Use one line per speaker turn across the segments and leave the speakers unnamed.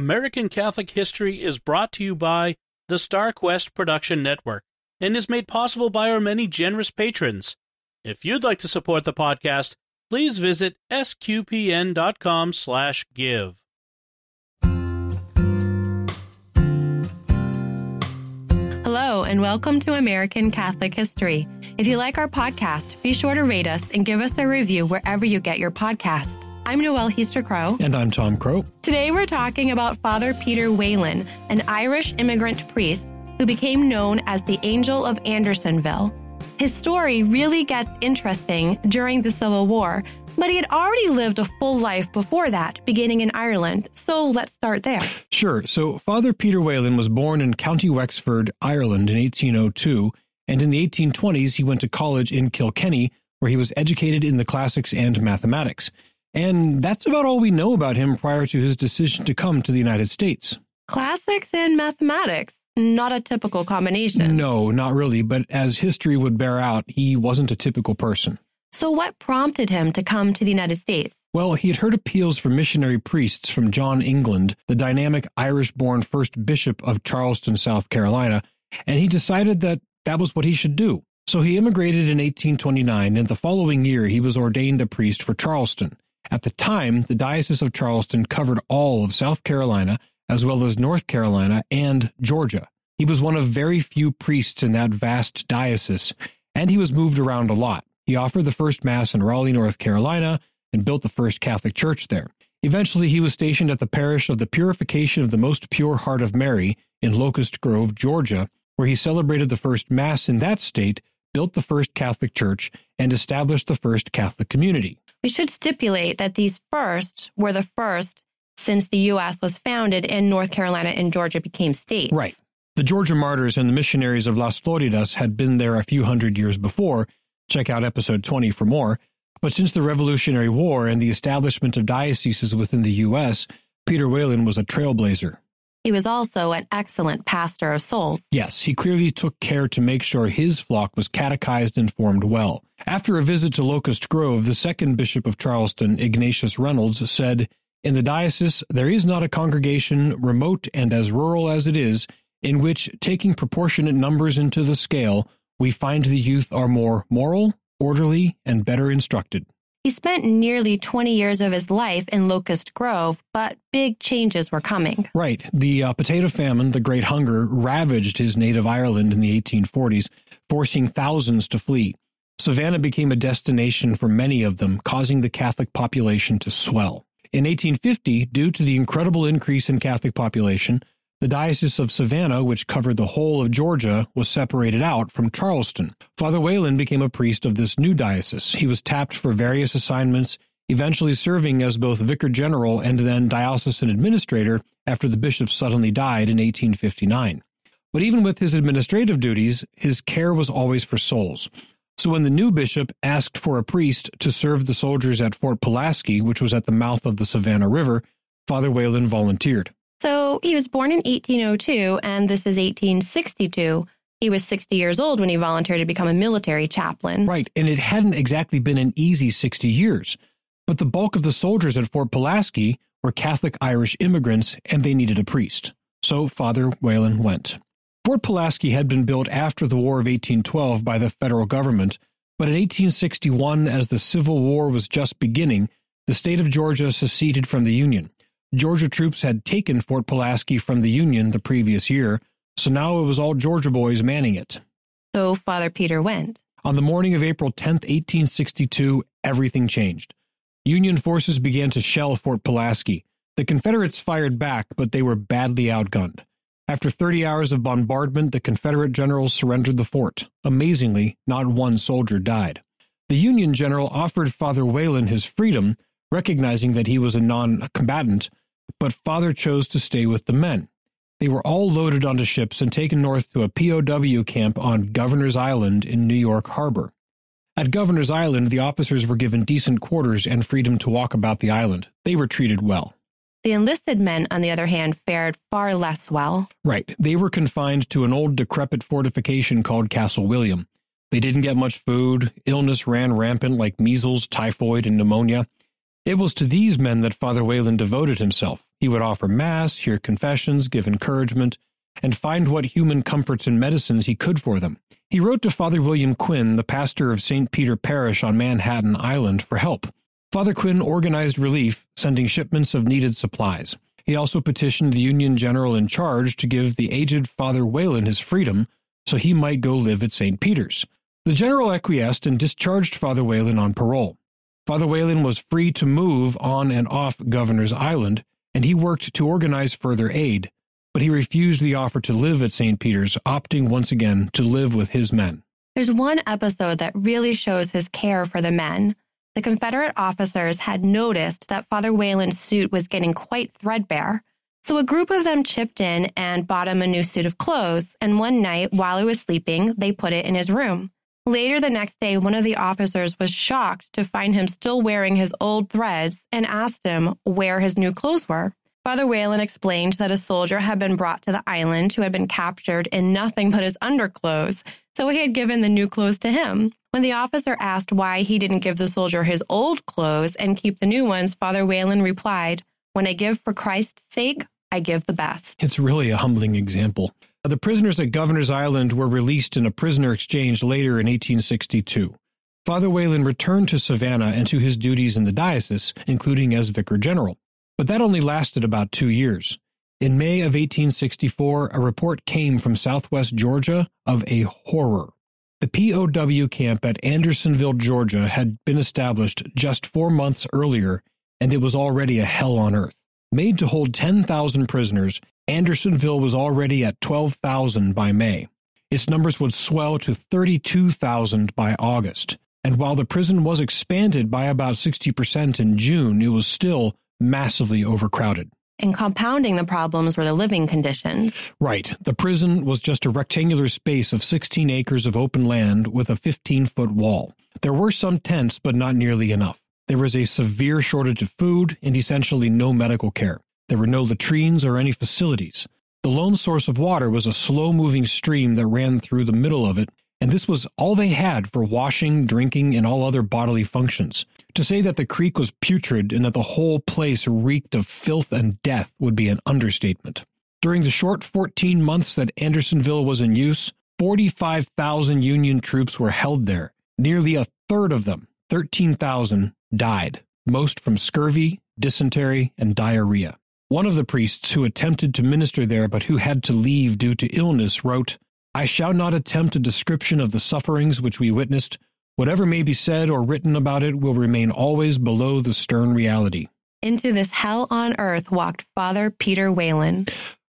American Catholic History is brought to you by the StarQuest Production Network and is made possible by our many generous patrons. If you'd like to support the podcast, please visit sqpn.com slash give.
Hello, and welcome to American Catholic History. If you like our podcast, be sure to rate us and give us a review wherever you get your podcasts. I'm Noelle Heaster Crow.
And I'm Tom Crow.
Today we're talking about Father Peter Whelan, an Irish immigrant priest who became known as the Angel of Andersonville. His story really gets interesting during the Civil War, but he had already lived a full life before that, beginning in Ireland. So let's start there.
Sure. So Father Peter Whelan was born in County Wexford, Ireland in 1802, and in the 1820s he went to college in Kilkenny, where he was educated in the classics and mathematics. And that's about all we know about him prior to his decision to come to the United States.
Classics and mathematics. Not a typical combination.
No, not really, but as history would bear out, he wasn't a typical person.
So, what prompted him to come to the United States?
Well, he had heard appeals for missionary priests from John England, the dynamic Irish born first bishop of Charleston, South Carolina, and he decided that that was what he should do. So he immigrated in 1829, and the following year he was ordained a priest for Charleston. At the time, the Diocese of Charleston covered all of South Carolina, as well as North Carolina and Georgia. He was one of very few priests in that vast diocese, and he was moved around a lot. He offered the first Mass in Raleigh, North Carolina, and built the first Catholic church there. Eventually, he was stationed at the parish of the Purification of the Most Pure Heart of Mary in Locust Grove, Georgia, where he celebrated the first Mass in that state, built the first Catholic church, and established the first Catholic community.
We should stipulate that these first were the first since the U.S. was founded and North Carolina and Georgia became states.
Right. The Georgia martyrs and the missionaries of Las Floridas had been there a few hundred years before. Check out episode 20 for more. But since the Revolutionary War and the establishment of dioceses within the U.S., Peter Whelan was a trailblazer.
He was also an excellent pastor of souls.
Yes, he clearly took care to make sure his flock was catechized and formed well. After a visit to Locust Grove, the second bishop of Charleston, Ignatius Reynolds, said, in the diocese, there is not a congregation, remote and as rural as it is, in which, taking proportionate numbers into the scale, we find the youth are more moral, orderly, and better instructed.
He spent nearly 20 years of his life in Locust Grove, but big changes were coming.
Right. The uh, potato famine, the Great Hunger, ravaged his native Ireland in the 1840s, forcing thousands to flee. Savannah became a destination for many of them, causing the Catholic population to swell. In 1850, due to the incredible increase in Catholic population, the Diocese of Savannah, which covered the whole of Georgia, was separated out from Charleston. Father Whelan became a priest of this new diocese. He was tapped for various assignments, eventually serving as both vicar general and then diocesan administrator after the bishop suddenly died in 1859. But even with his administrative duties, his care was always for souls. So when the new bishop asked for a priest to serve the soldiers at Fort Pulaski, which was at the mouth of the Savannah River, Father Whelan volunteered.
So he was born in 1802, and this is 1862. He was 60 years old when he volunteered to become a military chaplain.
Right, and it hadn't exactly been an easy 60 years. But the bulk of the soldiers at Fort Pulaski were Catholic Irish immigrants, and they needed a priest. So Father Whelan went. Fort Pulaski had been built after the War of 1812 by the federal government, but in 1861, as the Civil War was just beginning, the state of Georgia seceded from the Union. Georgia troops had taken Fort Pulaski from the Union the previous year, so now it was all Georgia boys manning it.
So Father Peter went.
On the morning of April 10, 1862, everything changed. Union forces began to shell Fort Pulaski. The Confederates fired back, but they were badly outgunned. After 30 hours of bombardment, the Confederate generals surrendered the fort. Amazingly, not one soldier died. The Union general offered Father Whelan his freedom, recognizing that he was a non combatant, but Father chose to stay with the men. They were all loaded onto ships and taken north to a POW camp on Governor's Island in New York Harbor. At Governor's Island, the officers were given decent quarters and freedom to walk about the island. They were treated well.
The enlisted men, on the other hand, fared far less well.
Right. They were confined to an old decrepit fortification called Castle William. They didn't get much food. Illness ran rampant like measles, typhoid, and pneumonia. It was to these men that Father Whelan devoted himself. He would offer Mass, hear confessions, give encouragement, and find what human comforts and medicines he could for them. He wrote to Father William Quinn, the pastor of St. Peter Parish on Manhattan Island, for help. Father Quinn organized relief, sending shipments of needed supplies. He also petitioned the Union general in charge to give the aged Father Whelan his freedom so he might go live at St. Peter's. The general acquiesced and discharged Father Whelan on parole. Father Whelan was free to move on and off Governor's Island, and he worked to organize further aid, but he refused the offer to live at St. Peter's, opting once again to live with his men.
There's one episode that really shows his care for the men. The Confederate officers had noticed that Father Whelan's suit was getting quite threadbare, so a group of them chipped in and bought him a new suit of clothes, and one night, while he was sleeping, they put it in his room. Later the next day, one of the officers was shocked to find him still wearing his old threads and asked him where his new clothes were. Father Whelan explained that a soldier had been brought to the island who had been captured in nothing but his underclothes, so he had given the new clothes to him. When the officer asked why he didn't give the soldier his old clothes and keep the new ones, Father Whelan replied, When I give for Christ's sake, I give the best.
It's really a humbling example. The prisoners at Governor's Island were released in a prisoner exchange later in 1862. Father Whelan returned to Savannah and to his duties in the diocese, including as vicar general. But that only lasted about two years. In May of 1864, a report came from southwest Georgia of a horror. The POW camp at Andersonville, Georgia had been established just four months earlier, and it was already a hell on earth. Made to hold 10,000 prisoners, Andersonville was already at 12,000 by May. Its numbers would swell to 32,000 by August. And while the prison was expanded by about 60% in June, it was still massively overcrowded.
And compounding the problems were the living conditions.
Right. The prison was just a rectangular space of 16 acres of open land with a 15 foot wall. There were some tents, but not nearly enough. There was a severe shortage of food and essentially no medical care. There were no latrines or any facilities. The lone source of water was a slow moving stream that ran through the middle of it, and this was all they had for washing, drinking, and all other bodily functions. To say that the creek was putrid and that the whole place reeked of filth and death would be an understatement. During the short 14 months that Andersonville was in use, 45,000 Union troops were held there. Nearly a third of them, 13,000, died, most from scurvy, dysentery, and diarrhea. One of the priests who attempted to minister there but who had to leave due to illness wrote, I shall not attempt a description of the sufferings which we witnessed. Whatever may be said or written about it will remain always below the stern reality.
Into this hell on earth walked Father Peter Whelan.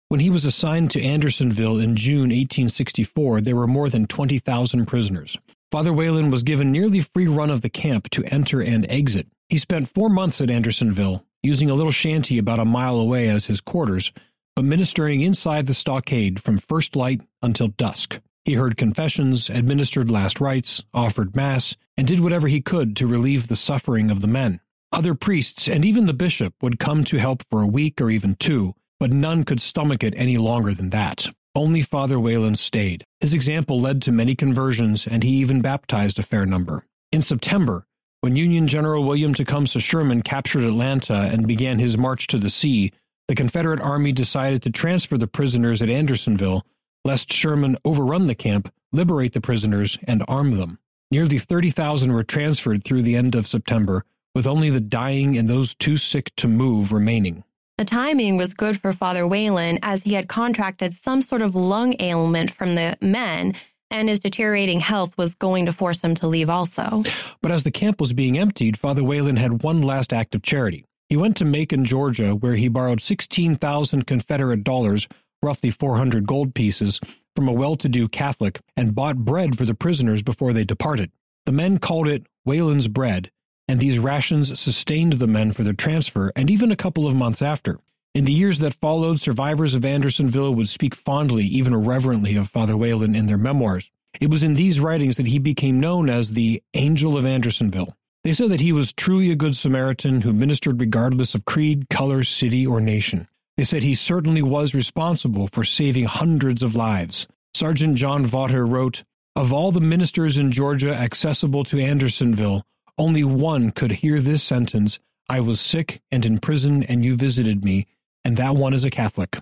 When he was assigned to Andersonville in June 1864, there were more than 20,000 prisoners. Father Whelan was given nearly free run of the camp to enter and exit. He spent four months at Andersonville, using a little shanty about a mile away as his quarters, but ministering inside the stockade from first light until dusk. He heard confessions, administered last rites, offered Mass, and did whatever he could to relieve the suffering of the men. Other priests and even the bishop would come to help for a week or even two, but none could stomach it any longer than that. Only Father Whelan stayed. His example led to many conversions, and he even baptized a fair number. In September, when Union General William Tecumseh Sherman captured Atlanta and began his march to the sea, the Confederate Army decided to transfer the prisoners at Andersonville, lest Sherman overrun the camp, liberate the prisoners, and arm them. Nearly 30,000 were transferred through the end of September, with only the dying and those too sick to move remaining.
The timing was good for Father Whelan as he had contracted some sort of lung ailment from the men and his deteriorating health was going to force him to leave also.
But as the camp was being emptied, Father Whelan had one last act of charity. He went to Macon, Georgia, where he borrowed 16,000 Confederate dollars, roughly 400 gold pieces, from a well to do Catholic and bought bread for the prisoners before they departed. The men called it Whelan's bread, and these rations sustained the men for their transfer and even a couple of months after. In the years that followed, survivors of Andersonville would speak fondly, even reverently, of Father Whelan in their memoirs. It was in these writings that he became known as the Angel of Andersonville. They said that he was truly a good Samaritan who ministered regardless of creed, color, city, or nation. They said he certainly was responsible for saving hundreds of lives. Sergeant John Vaughter wrote, Of all the ministers in Georgia accessible to Andersonville, only one could hear this sentence I was sick and in prison, and you visited me, and that one is a Catholic.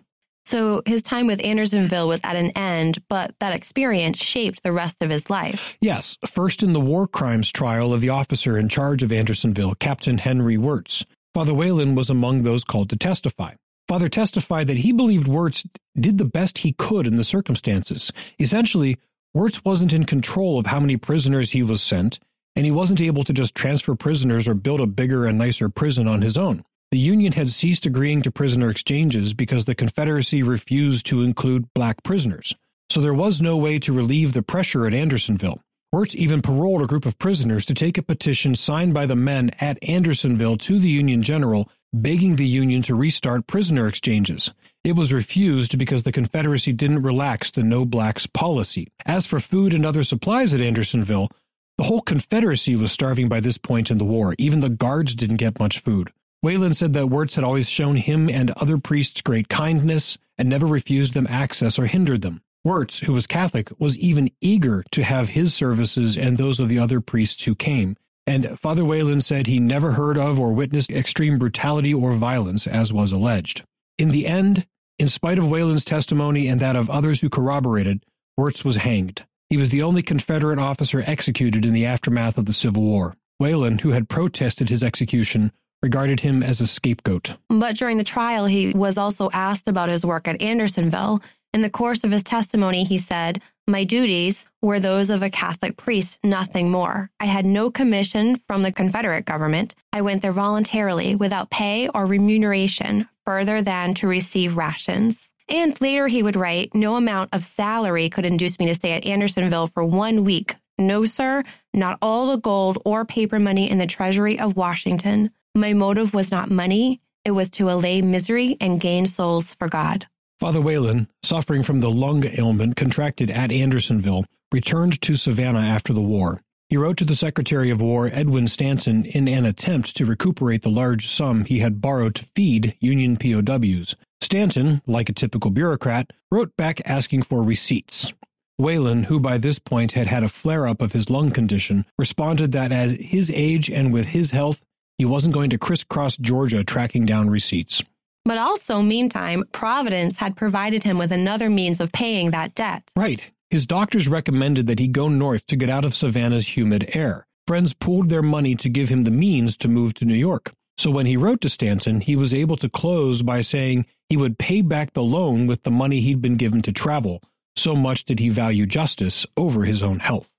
So his time with Andersonville was at an end, but that experience shaped the rest of his life.
Yes, first in the war crimes trial of the officer in charge of Andersonville, Captain Henry Wirz. Father Whelan was among those called to testify. Father testified that he believed Wirz did the best he could in the circumstances. Essentially, Wirz wasn't in control of how many prisoners he was sent, and he wasn't able to just transfer prisoners or build a bigger and nicer prison on his own. The Union had ceased agreeing to prisoner exchanges because the Confederacy refused to include black prisoners. So there was no way to relieve the pressure at Andersonville. Wirz even paroled a group of prisoners to take a petition signed by the men at Andersonville to the Union general, begging the Union to restart prisoner exchanges. It was refused because the Confederacy didn't relax the no blacks policy. As for food and other supplies at Andersonville, the whole Confederacy was starving by this point in the war. Even the guards didn't get much food. Whelan said that Wirz had always shown him and other priests great kindness and never refused them access or hindered them. Wirz, who was Catholic, was even eager to have his services and those of the other priests who came. And Father Whelan said he never heard of or witnessed extreme brutality or violence, as was alleged. In the end, in spite of Whelan's testimony and that of others who corroborated, Wirz was hanged. He was the only Confederate officer executed in the aftermath of the Civil War. Whalen, who had protested his execution, regarded him as a scapegoat.
But during the trial, he was also asked about his work at Andersonville. In the course of his testimony, he said, My duties were those of a Catholic priest, nothing more. I had no commission from the Confederate government. I went there voluntarily without pay or remuneration further than to receive rations. And later he would write, No amount of salary could induce me to stay at Andersonville for one week. No, sir, not all the gold or paper money in the treasury of Washington. My motive was not money, it was to allay misery and gain souls for God.
Father Whelan, suffering from the lung ailment contracted at Andersonville, returned to Savannah after the war. He wrote to the Secretary of War, Edwin Stanton, in an attempt to recuperate the large sum he had borrowed to feed Union POWs. Stanton, like a typical bureaucrat, wrote back asking for receipts. Whelan, who by this point had had a flare up of his lung condition, responded that at his age and with his health, he wasn't going to crisscross Georgia tracking down receipts.
But also, meantime, Providence had provided him with another means of paying that debt.
Right. His doctors recommended that he go north to get out of Savannah's humid air. Friends pooled their money to give him the means to move to New York. So when he wrote to Stanton, he was able to close by saying he would pay back the loan with the money he'd been given to travel. So much did he value justice over his own health.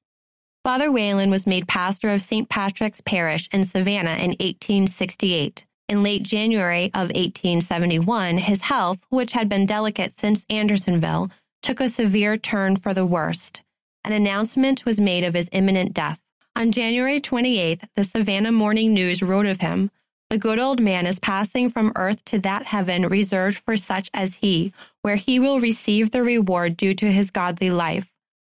Father Whelan was made pastor of St. Patrick's Parish in Savannah in 1868. In late January of 1871, his health, which had been delicate since Andersonville, took a severe turn for the worst. An announcement was made of his imminent death. On January 28th, the Savannah Morning News wrote of him The good old man is passing from earth to that heaven reserved for such as he, where he will receive the reward due to his godly life.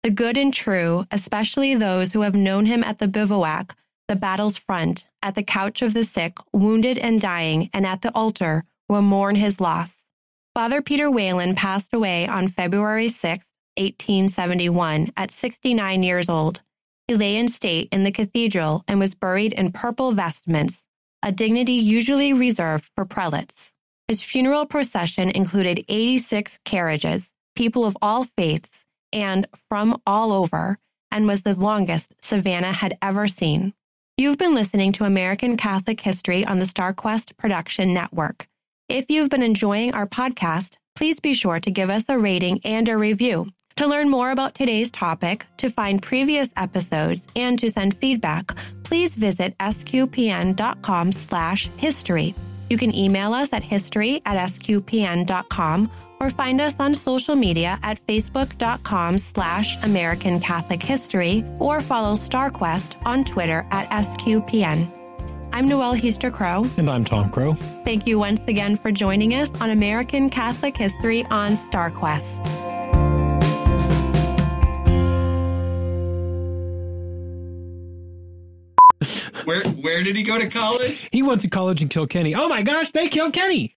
The good and true, especially those who have known him at the bivouac, the battle's front, at the couch of the sick, wounded and dying, and at the altar, will mourn his loss. Father Peter Whelan passed away on February 6, 1871, at 69 years old. He lay in state in the cathedral and was buried in purple vestments, a dignity usually reserved for prelates. His funeral procession included 86 carriages, people of all faiths, and from all over, and was the longest Savannah had ever seen. You've been listening to American Catholic History on the StarQuest Production Network. If you've been enjoying our podcast, please be sure to give us a rating and a review. To learn more about today's topic, to find previous episodes, and to send feedback, please visit sqpn.com slash history. You can email us at history at sqpn.com or find us on social media at facebook.com slash American Catholic History or follow StarQuest on Twitter at SQPN. I'm Noelle Heaster Crow.
And I'm Tom Crow.
Thank you once again for joining us on American Catholic History on StarQuest.
Where where did he go to college?
He went to college in Kilkenny. Oh my gosh, they killed Kenny!